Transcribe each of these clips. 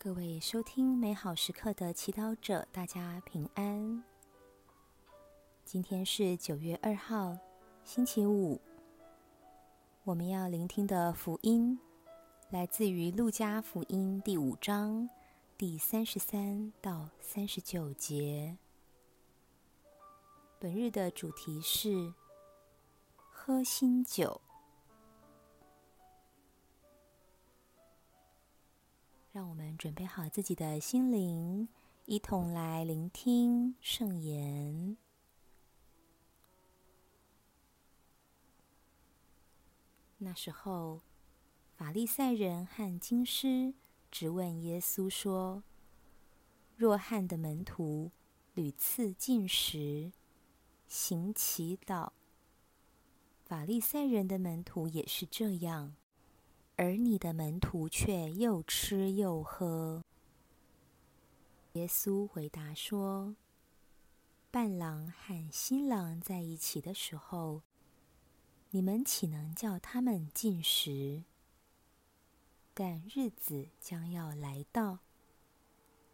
各位收听美好时刻的祈祷者，大家平安。今天是九月二号，星期五。我们要聆听的福音来自于《路加福音》第五章第三十三到三十九节。本日的主题是喝新酒。让我们准备好自己的心灵，一同来聆听圣言。那时候，法利赛人和经师直问耶稣说：“若翰的门徒屡次进食、行祈祷，法利赛人的门徒也是这样。”而你的门徒却又吃又喝。耶稣回答说：“伴郎和新郎在一起的时候，你们岂能叫他们进食？但日子将要来到，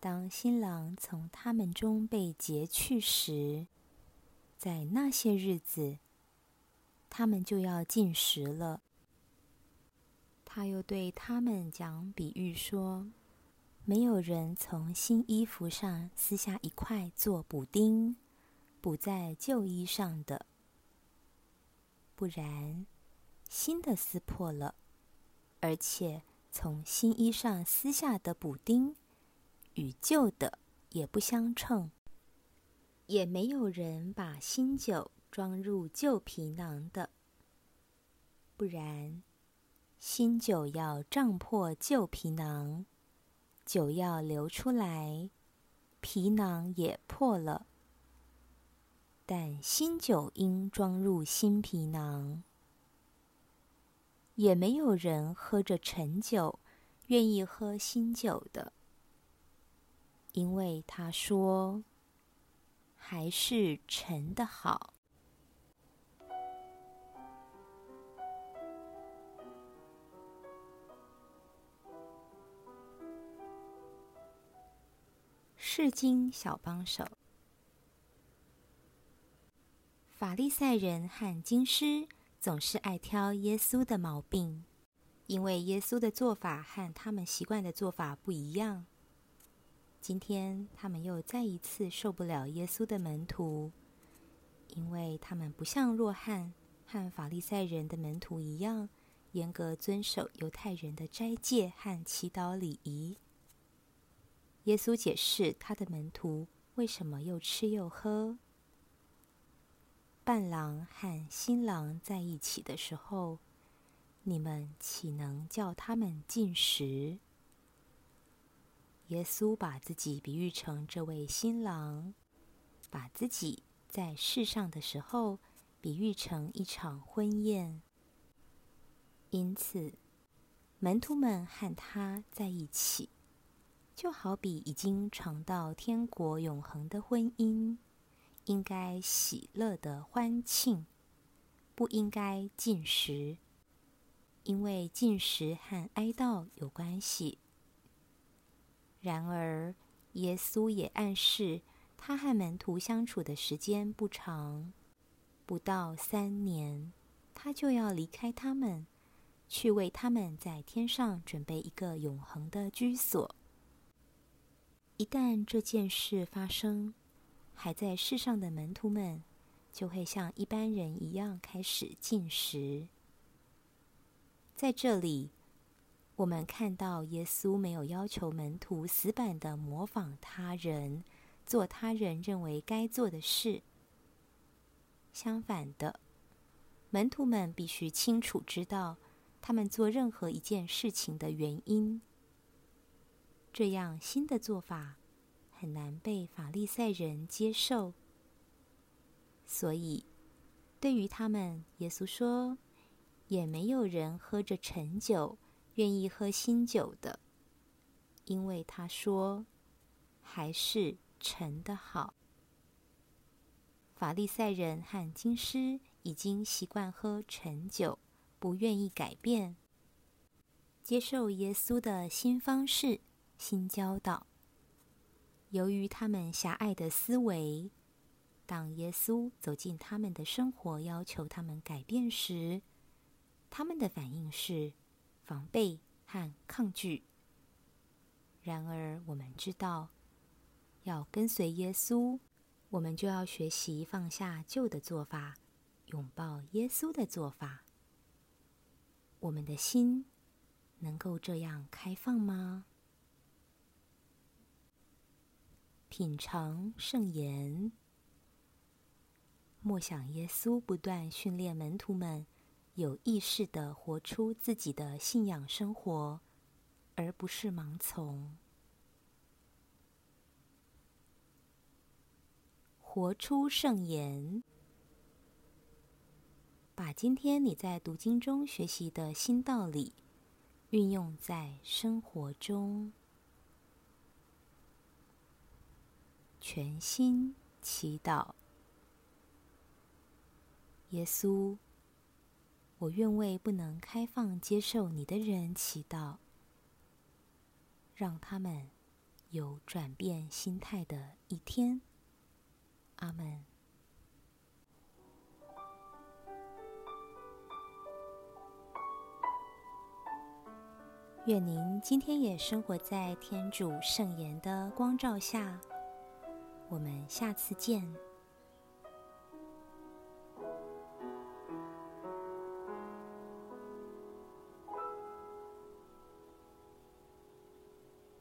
当新郎从他们中被劫去时，在那些日子，他们就要进食了。”他又对他们讲比喻说：“没有人从新衣服上撕下一块做补丁，补在旧衣上的；不然，新的撕破了，而且从新衣上撕下的补丁与旧的也不相称。也没有人把新酒装入旧皮囊的，不然。”新酒要胀破旧皮囊，酒要流出来，皮囊也破了。但新酒应装入新皮囊。也没有人喝着陈酒，愿意喝新酒的，因为他说，还是陈的好。世经小帮手，法利赛人和经师总是爱挑耶稣的毛病，因为耶稣的做法和他们习惯的做法不一样。今天他们又再一次受不了耶稣的门徒，因为他们不像若翰和法利赛人的门徒一样，严格遵守犹太人的斋戒和祈祷礼仪。耶稣解释他的门徒为什么又吃又喝。伴郎和新郎在一起的时候，你们岂能叫他们进食？耶稣把自己比喻成这位新郎，把自己在世上的时候比喻成一场婚宴。因此，门徒们和他在一起。就好比已经尝到天国永恒的婚姻，应该喜乐的欢庆，不应该进食，因为进食和哀悼有关系。然而，耶稣也暗示，他和门徒相处的时间不长，不到三年，他就要离开他们，去为他们在天上准备一个永恒的居所。一旦这件事发生，还在世上的门徒们就会像一般人一样开始进食。在这里，我们看到耶稣没有要求门徒死板的模仿他人，做他人认为该做的事。相反的，门徒们必须清楚知道他们做任何一件事情的原因。这样新的做法很难被法利赛人接受，所以对于他们，耶稣说：“也没有人喝着陈酒愿意喝新酒的，因为他说还是陈的好。”法利赛人和经师已经习惯喝陈酒，不愿意改变，接受耶稣的新方式。新教导。由于他们狭隘的思维，当耶稣走进他们的生活，要求他们改变时，他们的反应是防备和抗拒。然而，我们知道，要跟随耶稣，我们就要学习放下旧的做法，拥抱耶稣的做法。我们的心能够这样开放吗？品尝圣言，默想耶稣不断训练门徒们有意识的活出自己的信仰生活，而不是盲从。活出圣言，把今天你在读经中学习的新道理运用在生活中。全心祈祷，耶稣，我愿为不能开放接受你的人祈祷，让他们有转变心态的一天。阿门。愿您今天也生活在天主圣言的光照下。我们下次见。